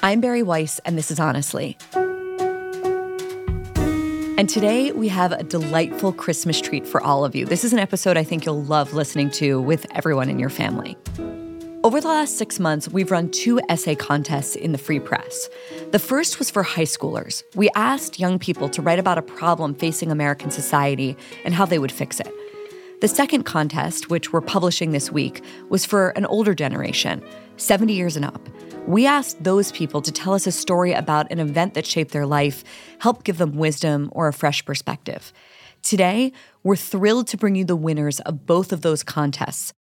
I'm Bari Weiss, and this is Honestly. And today we have a delightful Christmas treat for all of you. This is an episode I think you'll love listening to with everyone in your family. Over the last six months, we've run two essay contests in the Free Press. The first was for high schoolers. We asked young people to write about a problem facing American society and how they would fix it. The second contest, which we're publishing this week, was for an older generation, 70 years and up. We asked those people to tell us a story about an event that shaped their life, help give them wisdom or a fresh perspective. Today, we're thrilled to bring you the winners of both of those contests.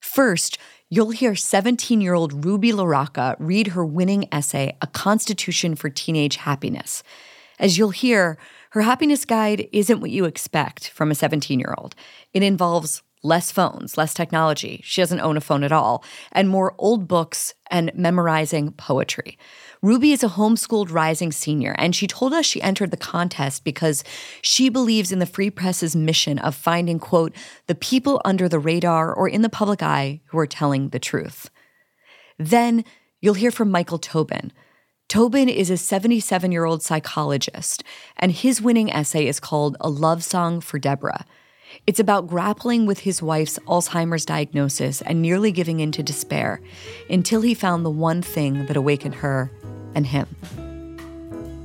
First, you'll hear 17 year old Ruby LaRocca read her winning essay, A Constitution for Teenage Happiness. As you'll hear, her happiness guide isn't what you expect from a 17 year old. It involves less phones, less technology. She doesn't own a phone at all, and more old books and memorizing poetry. Ruby is a homeschooled rising senior, and she told us she entered the contest because she believes in the Free Press's mission of finding, quote, the people under the radar or in the public eye who are telling the truth. Then you'll hear from Michael Tobin. Tobin is a 77 year old psychologist, and his winning essay is called A Love Song for Deborah. It's about grappling with his wife's Alzheimer's diagnosis and nearly giving in to despair until he found the one thing that awakened her and him.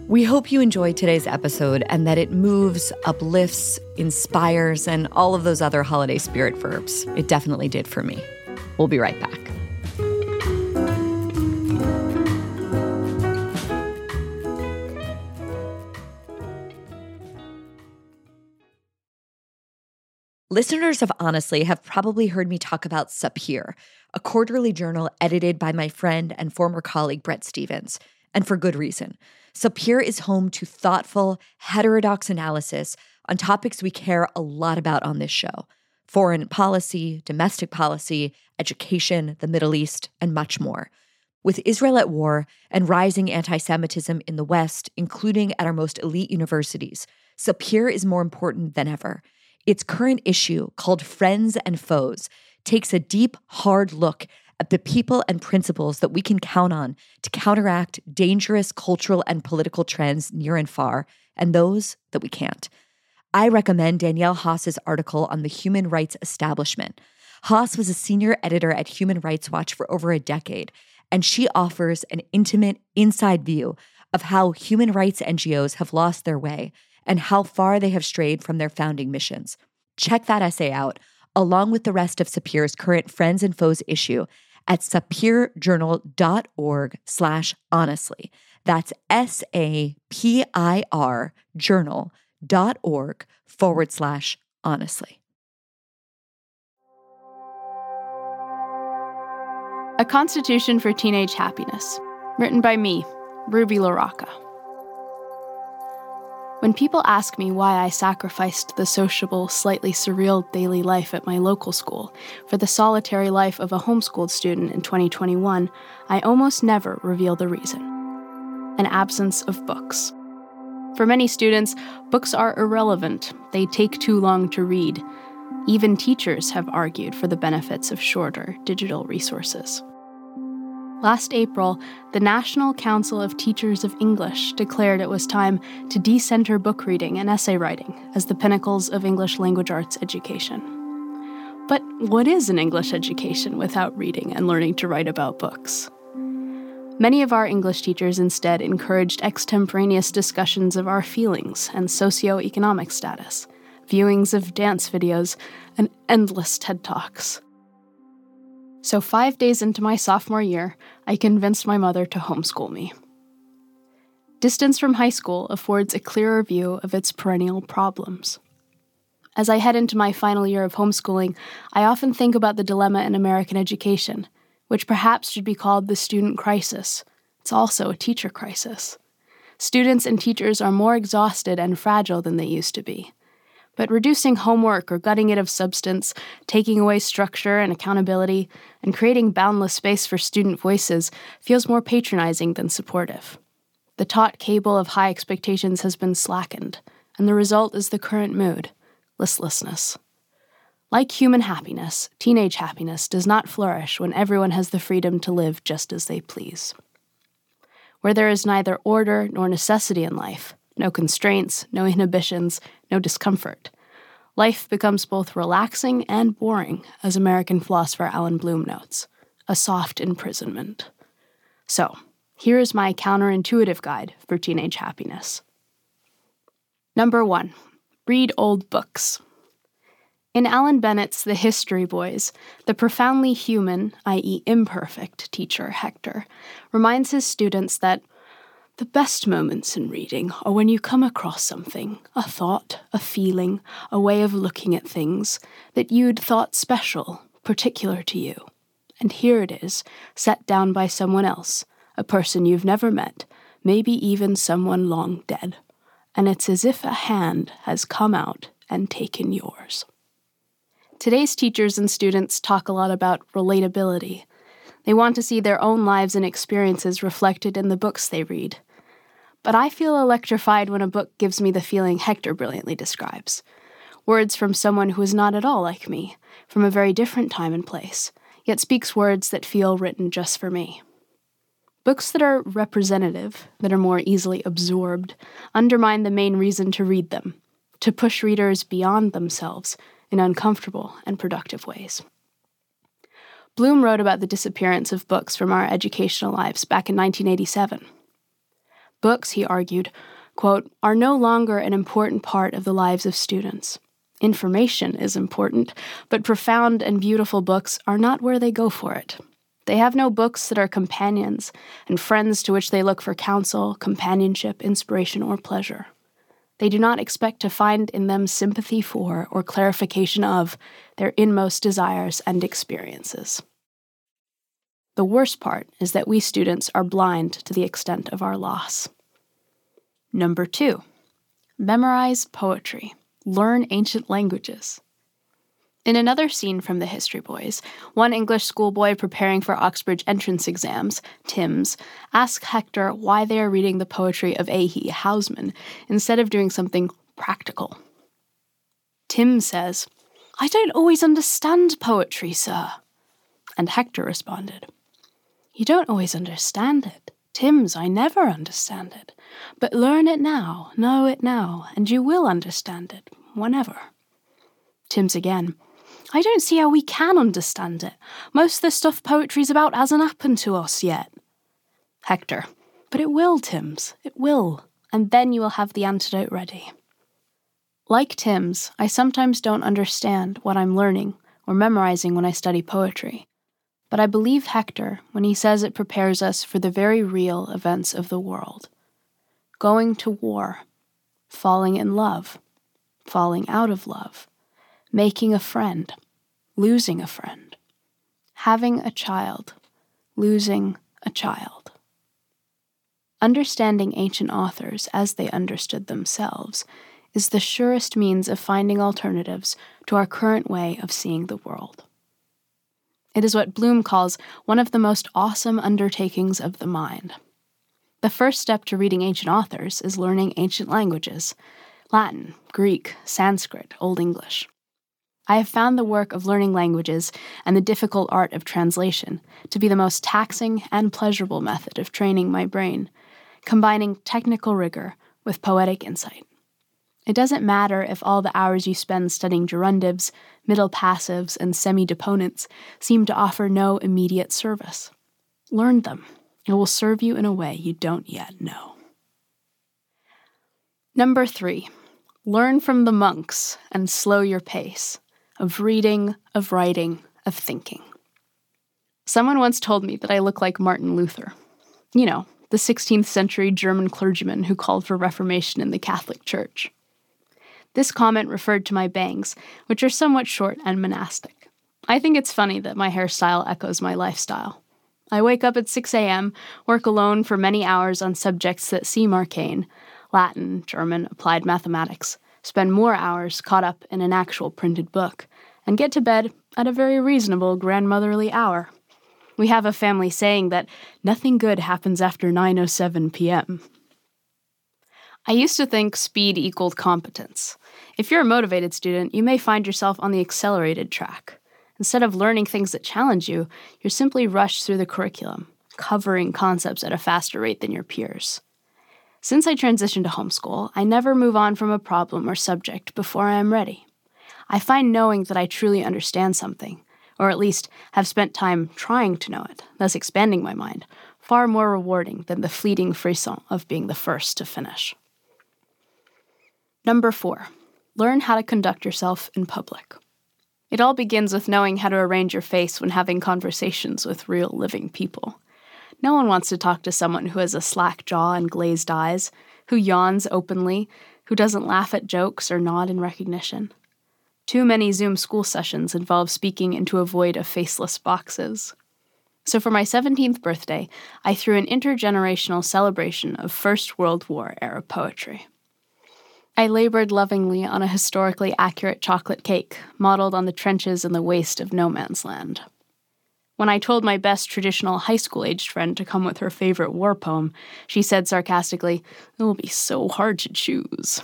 We hope you enjoyed today's episode and that it moves, uplifts, inspires, and all of those other holiday spirit verbs. It definitely did for me. We'll be right back. Listeners of Honestly have probably heard me talk about Sapir, a quarterly journal edited by my friend and former colleague Bret Stephens, and for good reason. Sapir is home to thoughtful, heterodox analysis on topics we care a lot about on this show foreign policy, domestic policy, education, the Middle East, and much more. With Israel at war and rising anti Semitism in the West, including at our most elite universities, Sapir is more important than ever. Its current issue, called Friends and Foes, takes a deep, hard look at the people and principles that we can count on to counteract dangerous cultural and political trends near and far, and those that we can't. I recommend Danielle Haas's article on the human rights establishment. Haas was a senior editor at Human Rights Watch for over a decade, and she offers an intimate, inside view of how human rights NGOs have lost their way and how far they have strayed from their founding missions. Check that essay out, along with the rest of Sapir's current Friends and Foes issue at sapirjournal.org slash honestly. That's S-A-P-I-R journal.org forward slash honestly. A Constitution for Teenage Happiness, written by me, Ruby LaRocca. When people ask me why I sacrificed the sociable, slightly surreal daily life at my local school for the solitary life of a homeschooled student in 2021, I almost never reveal the reason an absence of books. For many students, books are irrelevant, they take too long to read. Even teachers have argued for the benefits of shorter digital resources. Last April, the National Council of Teachers of English declared it was time to decenter book reading and essay writing as the pinnacles of English language arts education. But what is an English education without reading and learning to write about books? Many of our English teachers instead encouraged extemporaneous discussions of our feelings and socioeconomic status, viewings of dance videos, and endless TED Talks. So, five days into my sophomore year, I convinced my mother to homeschool me. Distance from high school affords a clearer view of its perennial problems. As I head into my final year of homeschooling, I often think about the dilemma in American education, which perhaps should be called the student crisis. It's also a teacher crisis. Students and teachers are more exhausted and fragile than they used to be. But reducing homework or gutting it of substance, taking away structure and accountability, and creating boundless space for student voices feels more patronizing than supportive. The taut cable of high expectations has been slackened, and the result is the current mood listlessness. Like human happiness, teenage happiness does not flourish when everyone has the freedom to live just as they please. where there is neither order nor necessity in life, no constraints, no inhibitions, no discomfort. Life becomes both relaxing and boring, as American philosopher Allan Bloom notes a soft imprisonment. So, here is my counterintuitive guide for teenage happiness. Number one, read old books. In Alan Bennett's The History Boys, the profoundly human, i.e., imperfect, teacher, Hector, reminds his students that the best moments in reading are when you come across something, a thought, a feeling, a way of looking at things, that you'd thought special, particular to you. And here it is, set down by someone else, a person you've never met, maybe even someone long dead. And it's as if a hand has come out and taken yours. Today's teachers and students talk a lot about relatability. They want to see their own lives and experiences reflected in the books they read. But I feel electrified when a book gives me the feeling Hector brilliantly describes words from someone who is not at all like me, from a very different time and place, yet speaks words that feel written just for me. Books that are representative, that are more easily absorbed, undermine the main reason to read them to push readers beyond themselves in uncomfortable and productive ways. Bloom wrote about the disappearance of books from our educational lives back in 1987. Books, he argued, quote, are no longer an important part of the lives of students. Information is important, but profound and beautiful books are not where they go for it. They have no books that are companions and friends to which they look for counsel, companionship, inspiration, or pleasure. They do not expect to find in them sympathy for or clarification of their inmost desires and experiences. The worst part is that we students are blind to the extent of our loss. Number two, memorize poetry, learn ancient languages. In another scene from The History Boys, one English schoolboy preparing for Oxbridge entrance exams, Timms, asks Hector why they are reading the poetry of A.E. Housman instead of doing something practical. Timms says, I don't always understand poetry, sir. And Hector responded, You don't always understand it. Timms, I never understand it. But learn it now, know it now, and you will understand it, whenever. Timms again, I don't see how we can understand it. Most of the stuff poetry's about hasn't happened to us yet. Hector, but it will, Timms, it will, and then you will have the antidote ready. Like Timms, I sometimes don't understand what I'm learning or memorizing when I study poetry. But I believe Hector when he says it prepares us for the very real events of the world going to war, falling in love, falling out of love, making a friend, losing a friend, having a child, losing a child. Understanding ancient authors as they understood themselves is the surest means of finding alternatives to our current way of seeing the world. It is what Bloom calls one of the most awesome undertakings of the mind. The first step to reading ancient authors is learning ancient languages Latin, Greek, Sanskrit, Old English. I have found the work of learning languages and the difficult art of translation to be the most taxing and pleasurable method of training my brain, combining technical rigor with poetic insight. It doesn't matter if all the hours you spend studying gerundives, middle passives, and semi deponents seem to offer no immediate service. Learn them. It will serve you in a way you don't yet know. Number three, learn from the monks and slow your pace of reading, of writing, of thinking. Someone once told me that I look like Martin Luther. You know, the 16th century German clergyman who called for reformation in the Catholic Church. This comment referred to my bangs, which are somewhat short and monastic. I think it's funny that my hairstyle echoes my lifestyle. I wake up at 6 a.m., work alone for many hours on subjects that seem arcane Latin, German, applied mathematics, spend more hours caught up in an actual printed book, and get to bed at a very reasonable grandmotherly hour. We have a family saying that nothing good happens after 9:07 p.m. I used to think speed equaled competence. If you're a motivated student, you may find yourself on the accelerated track. Instead of learning things that challenge you, you're simply rushed through the curriculum, covering concepts at a faster rate than your peers. Since I transitioned to homeschool, I never move on from a problem or subject before I am ready. I find knowing that I truly understand something, or at least have spent time trying to know it, thus expanding my mind, far more rewarding than the fleeting frisson of being the first to finish. Number four, learn how to conduct yourself in public. It all begins with knowing how to arrange your face when having conversations with real living people. No one wants to talk to someone who has a slack jaw and glazed eyes, who yawns openly, who doesn't laugh at jokes or nod in recognition. Too many Zoom school sessions involve speaking into a void of faceless boxes. So, for my 17th birthday, I threw an intergenerational celebration of First World War era poetry. I labored lovingly on a historically accurate chocolate cake, modeled on the trenches in the waste of no man's land. When I told my best traditional high school aged friend to come with her favorite war poem, she said sarcastically, It will be so hard to choose.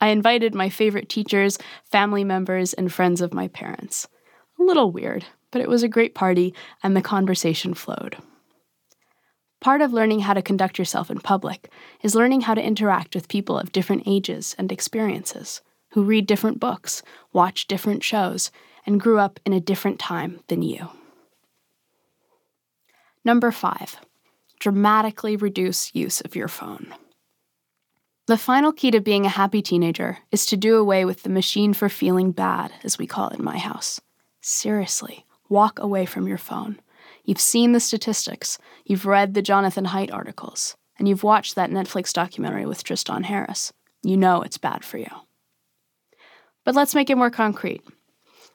I invited my favorite teachers, family members, and friends of my parents. A little weird, but it was a great party and the conversation flowed. Part of learning how to conduct yourself in public is learning how to interact with people of different ages and experiences, who read different books, watch different shows, and grew up in a different time than you. Number five, dramatically reduce use of your phone. The final key to being a happy teenager is to do away with the machine for feeling bad, as we call it in my house. Seriously, walk away from your phone. You've seen the statistics, you've read the Jonathan Haidt articles, and you've watched that Netflix documentary with Tristan Harris. You know it's bad for you. But let's make it more concrete.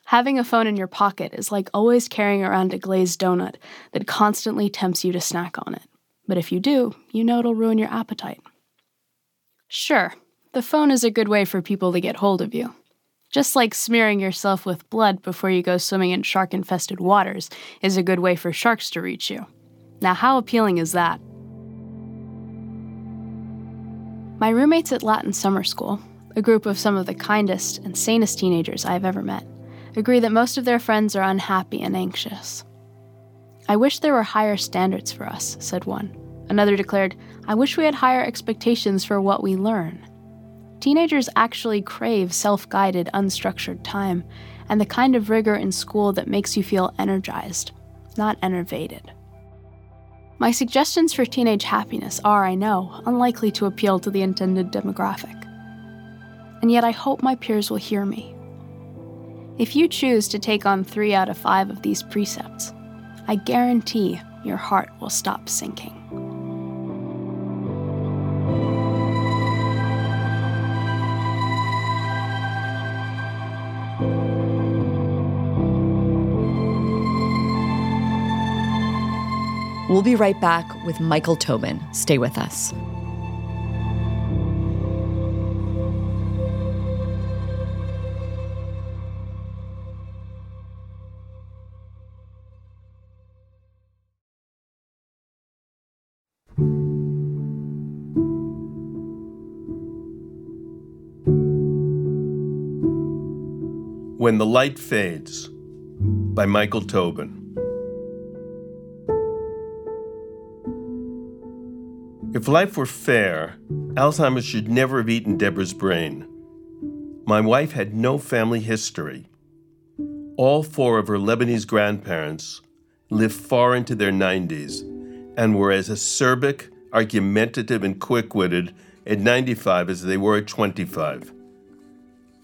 Having a phone in your pocket is like always carrying around a glazed donut that constantly tempts you to snack on it. But if you do, you know it'll ruin your appetite. Sure, the phone is a good way for people to get hold of you. Just like smearing yourself with blood before you go swimming in shark infested waters is a good way for sharks to reach you. Now, how appealing is that? My roommates at Latin summer school, a group of some of the kindest and sanest teenagers I have ever met, agree that most of their friends are unhappy and anxious. I wish there were higher standards for us, said one. Another declared, I wish we had higher expectations for what we learn. Teenagers actually crave self guided, unstructured time and the kind of rigor in school that makes you feel energized, not enervated. My suggestions for teenage happiness are, I know, unlikely to appeal to the intended demographic. And yet I hope my peers will hear me if you choose to take on three out of five of these precepts, I guarantee your heart will stop sinking. We'll be right back with Michael Tobin. Stay with us. When the Light Fades by Michael Tobin. If life were fair, Alzheimer's should never have eaten Deborah's brain. My wife had no family history. All four of her Lebanese grandparents lived far into their 90s and were as acerbic, argumentative, and quick witted at 95 as they were at 25.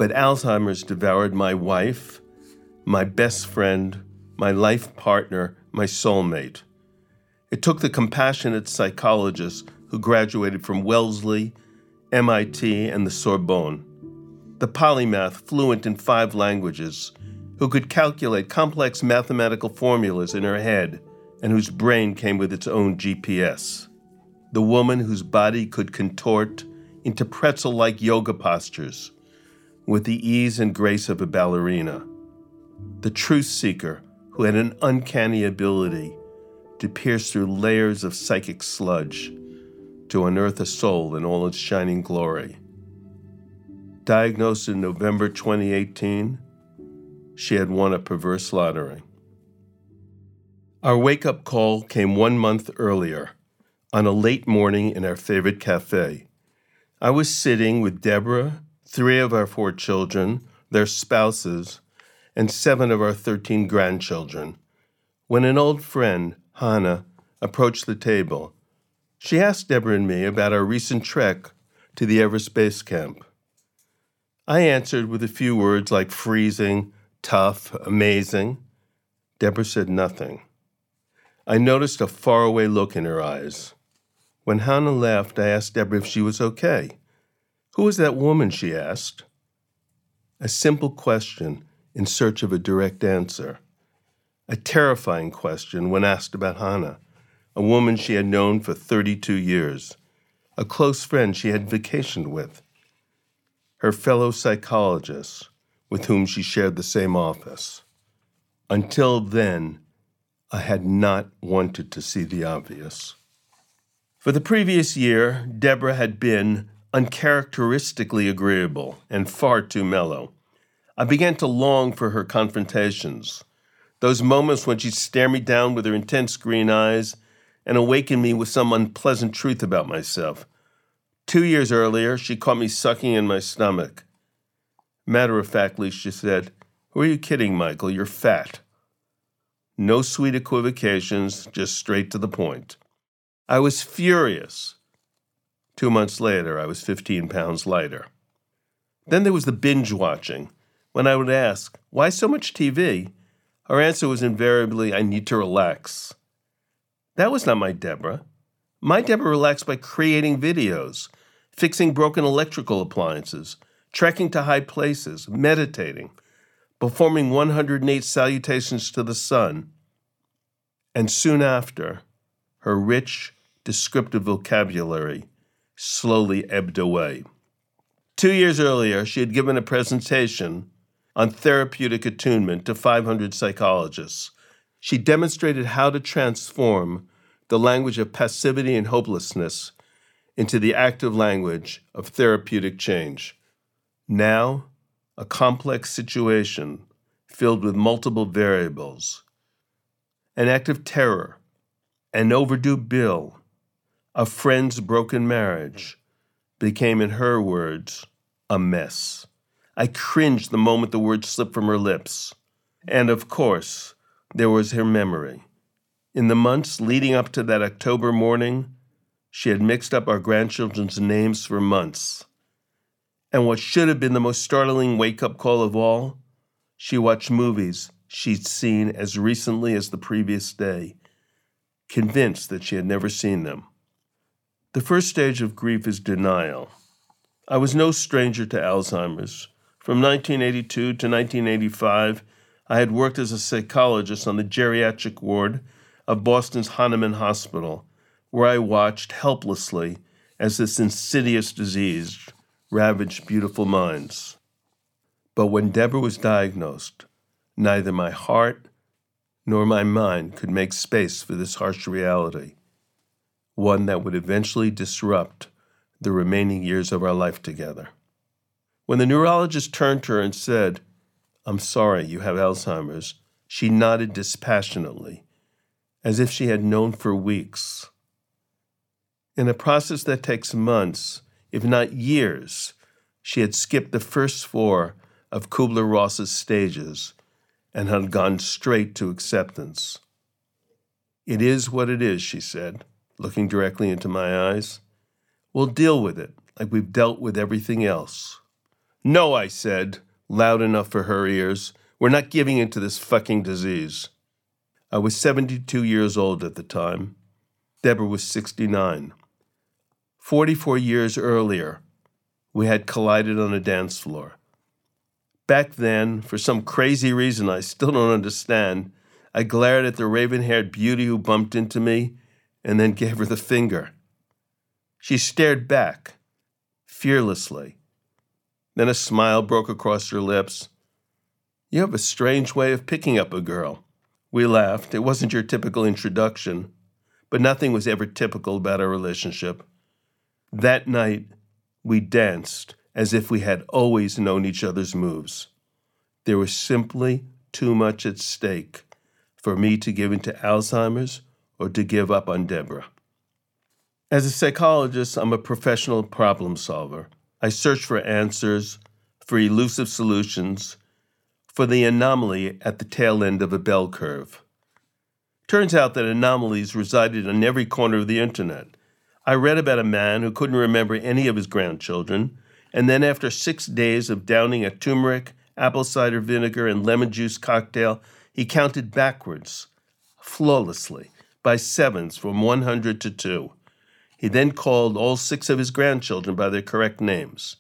But Alzheimer's devoured my wife, my best friend, my life partner, my soulmate. It took the compassionate psychologist who graduated from Wellesley, MIT, and the Sorbonne, the polymath fluent in five languages, who could calculate complex mathematical formulas in her head and whose brain came with its own GPS, the woman whose body could contort into pretzel like yoga postures with the ease and grace of a ballerina, the truth seeker who had an uncanny ability to pierce through layers of psychic sludge to unearth a soul in all its shining glory. Diagnosed in November 2018, she had won a perverse lottery. Our wake up call came one month earlier, on a late morning in our favorite cafe. I was sitting with Deborah, three of our four children, their spouses, and seven of our 13 grandchildren, when an old friend, Hannah, approached the table. She asked Deborah and me about our recent trek to the Everest Base Camp. I answered with a few words like freezing, tough, amazing. Deborah said nothing. I noticed a faraway look in her eyes. When Hannah left, I asked Deborah if she was okay. Who was that woman? she asked. A simple question in search of a direct answer. A terrifying question when asked about Hannah, a woman she had known for 32 years, a close friend she had vacationed with, her fellow psychologist with whom she shared the same office. Until then, I had not wanted to see the obvious. For the previous year, Deborah had been uncharacteristically agreeable and far too mellow. I began to long for her confrontations, those moments when she'd stare me down with her intense green eyes and awaken me with some unpleasant truth about myself. Two years earlier, she caught me sucking in my stomach. Matter of factly, she said, Who are you kidding, Michael? You're fat. No sweet equivocations, just straight to the point. I was furious. Two months later, I was 15 pounds lighter. Then there was the binge watching. When I would ask, Why so much TV? her answer was invariably, I need to relax. That was not my Deborah. My Deborah relaxed by creating videos, fixing broken electrical appliances, trekking to high places, meditating, performing 108 salutations to the sun. And soon after, her rich, descriptive vocabulary slowly ebbed away. Two years earlier, she had given a presentation on therapeutic attunement to 500 psychologists. She demonstrated how to transform the language of passivity and hopelessness into the active language of therapeutic change. Now, a complex situation filled with multiple variables, an act of terror, an overdue bill, a friend's broken marriage mm-hmm. became, in her words, a mess. I cringed the moment the words slipped from her lips. And of course, there was her memory. In the months leading up to that October morning, she had mixed up our grandchildren's names for months. And what should have been the most startling wake up call of all, she watched movies she'd seen as recently as the previous day, convinced that she had never seen them. The first stage of grief is denial. I was no stranger to Alzheimer's. From 1982 to 1985, I had worked as a psychologist on the geriatric ward of Boston's Hahnemann Hospital, where I watched helplessly as this insidious disease ravaged beautiful minds. But when Deborah was diagnosed, neither my heart nor my mind could make space for this harsh reality, one that would eventually disrupt the remaining years of our life together. When the neurologist turned to her and said, I'm sorry, you have Alzheimer's, she nodded dispassionately, as if she had known for weeks. In a process that takes months, if not years, she had skipped the first four of Kubler Ross's stages and had gone straight to acceptance. It is what it is, she said, looking directly into my eyes. We'll deal with it like we've dealt with everything else. No, I said, loud enough for her ears. We're not giving in to this fucking disease. I was 72 years old at the time. Deborah was 69. 44 years earlier, we had collided on a dance floor. Back then, for some crazy reason I still don't understand, I glared at the raven haired beauty who bumped into me and then gave her the finger. She stared back, fearlessly then a smile broke across her lips. You have a strange way of picking up a girl. We laughed. It wasn't your typical introduction, but nothing was ever typical about our relationship. That night, we danced as if we had always known each other's moves. There was simply too much at stake for me to give into Alzheimer's or to give up on Deborah. As a psychologist, I'm a professional problem solver. I search for answers, for elusive solutions, for the anomaly at the tail end of a bell curve. Turns out that anomalies resided in every corner of the internet. I read about a man who couldn't remember any of his grandchildren, and then after six days of downing a turmeric, apple cider vinegar, and lemon juice cocktail, he counted backwards, flawlessly, by sevens from 100 to 2. He then called all six of his grandchildren by their correct names.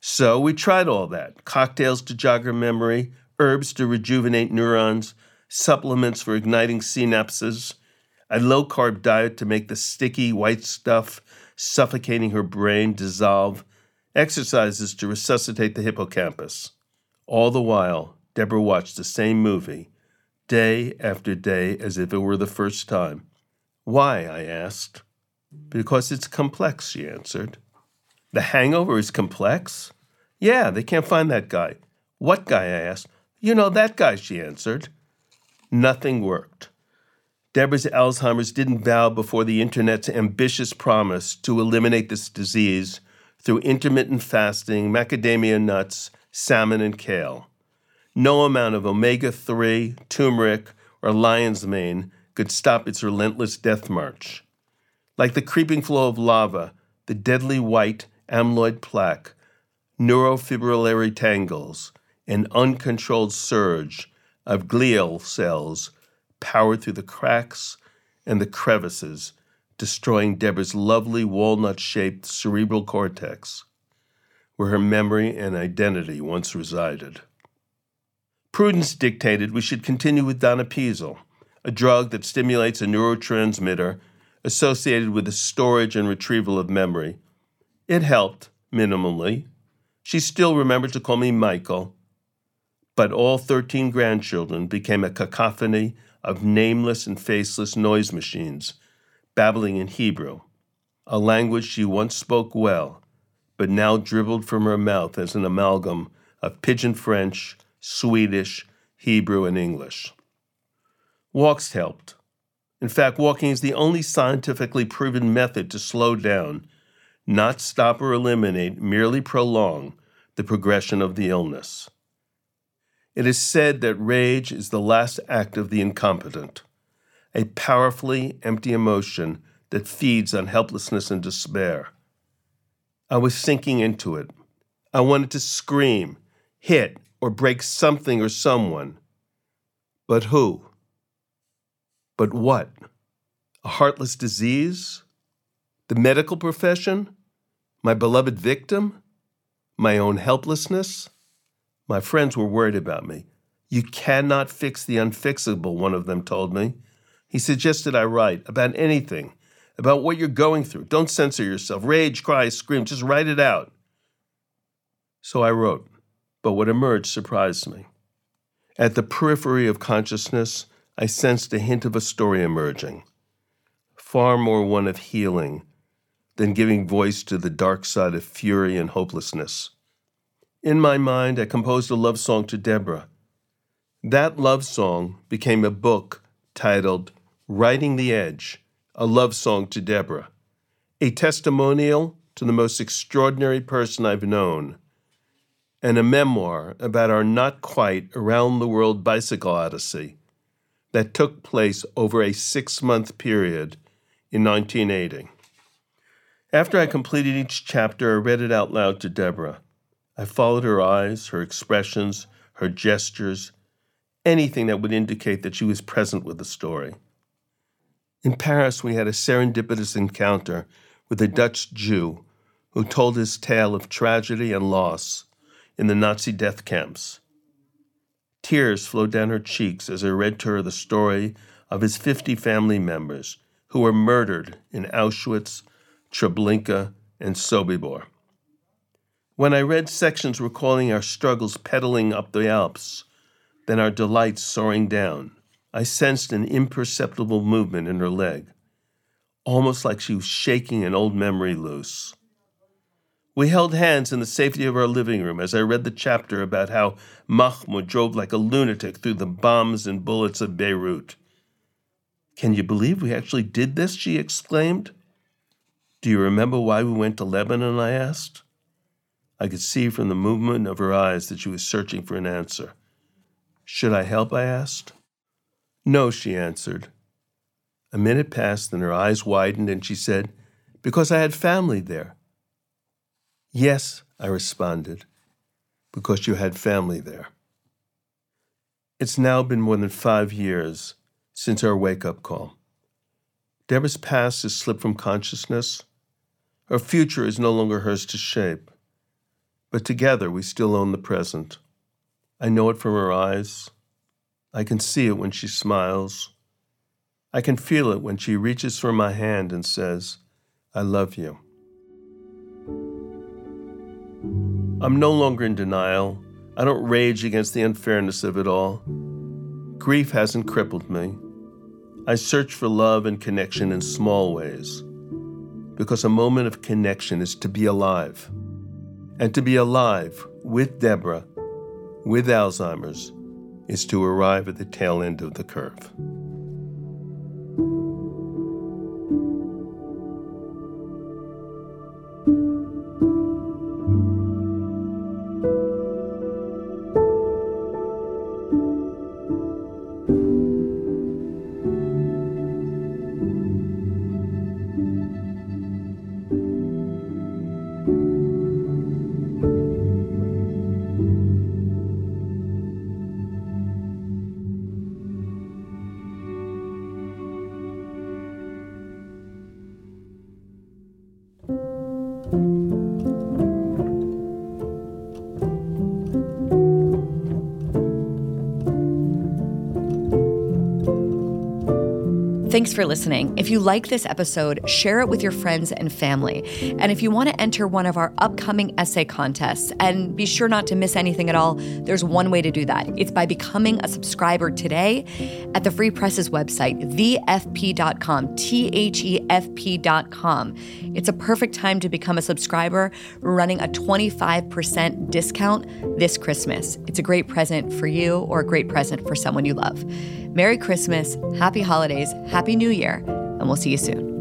So we tried all that cocktails to jog her memory, herbs to rejuvenate neurons, supplements for igniting synapses, a low carb diet to make the sticky white stuff suffocating her brain dissolve, exercises to resuscitate the hippocampus. All the while, Deborah watched the same movie, day after day, as if it were the first time. Why? I asked. Because it's complex, she answered. The hangover is complex? Yeah, they can't find that guy. What guy? I asked. You know, that guy, she answered. Nothing worked. Deborah's Alzheimer's didn't bow before the internet's ambitious promise to eliminate this disease through intermittent fasting, macadamia nuts, salmon, and kale. No amount of omega 3, turmeric, or lion's mane could stop its relentless death march. Like the creeping flow of lava, the deadly white amyloid plaque, neurofibrillary tangles, an uncontrolled surge of glial cells powered through the cracks and the crevices, destroying Deborah's lovely walnut shaped cerebral cortex, where her memory and identity once resided. Prudence dictated we should continue with donepezil, a drug that stimulates a neurotransmitter associated with the storage and retrieval of memory. It helped, minimally. She still remembered to call me Michael, but all 13 grandchildren became a cacophony of nameless and faceless noise machines, babbling in Hebrew, a language she once spoke well, but now dribbled from her mouth as an amalgam of pidgin French, Swedish, Hebrew, and English. Walks helped. In fact, walking is the only scientifically proven method to slow down, not stop or eliminate, merely prolong the progression of the illness. It is said that rage is the last act of the incompetent, a powerfully empty emotion that feeds on helplessness and despair. I was sinking into it. I wanted to scream, hit, or break something or someone. But who? But what? A heartless disease? The medical profession? My beloved victim? My own helplessness? My friends were worried about me. You cannot fix the unfixable, one of them told me. He suggested I write about anything, about what you're going through. Don't censor yourself. Rage, cry, scream, just write it out. So I wrote but what emerged surprised me. At the periphery of consciousness, I sensed a hint of a story emerging, far more one of healing than giving voice to the dark side of fury and hopelessness. In my mind, I composed a love song to Deborah. That love song became a book titled Riding the Edge A Love Song to Deborah, a testimonial to the most extraordinary person I've known and a memoir about our not quite around the world bicycle odyssey that took place over a six month period in 1980. After I completed each chapter, I read it out loud to Deborah. I followed her eyes, her expressions, her gestures, anything that would indicate that she was present with the story. In Paris, we had a serendipitous encounter with a Dutch Jew who told his tale of tragedy and loss in the Nazi death camps. Tears flowed down her cheeks as I read to her the story of his 50 family members who were murdered in Auschwitz, Treblinka, and Sobibor. When I read sections recalling our struggles pedaling up the Alps, then our delights soaring down, I sensed an imperceptible movement in her leg, almost like she was shaking an old memory loose. We held hands in the safety of our living room as I read the chapter about how Mahmoud drove like a lunatic through the bombs and bullets of Beirut. Can you believe we actually did this? she exclaimed. Do you remember why we went to Lebanon? I asked. I could see from the movement of her eyes that she was searching for an answer. Should I help? I asked. No, she answered. A minute passed, and her eyes widened, and she said, Because I had family there. Yes, I responded, because you had family there. It's now been more than five years since our wake up call. Deborah's past has slipped from consciousness. Her future is no longer hers to shape. But together we still own the present. I know it from her eyes. I can see it when she smiles. I can feel it when she reaches for my hand and says, I love you. I'm no longer in denial. I don't rage against the unfairness of it all. Grief hasn't crippled me. I search for love and connection in small ways because a moment of connection is to be alive. And to be alive with Deborah, with Alzheimer's, is to arrive at the tail end of the curve. Thanks for listening. If you like this episode, share it with your friends and family. And if you want to enter one of our upcoming essay contests and be sure not to miss anything at all, there's one way to do that. It's by becoming a subscriber today at the Free Press's website, thefp.com, T H E F P.com. It's a perfect time to become a subscriber. We're running a 25% discount this Christmas. It's a great present for you or a great present for someone you love. Merry Christmas, Happy Holidays, Happy New Year, and we'll see you soon.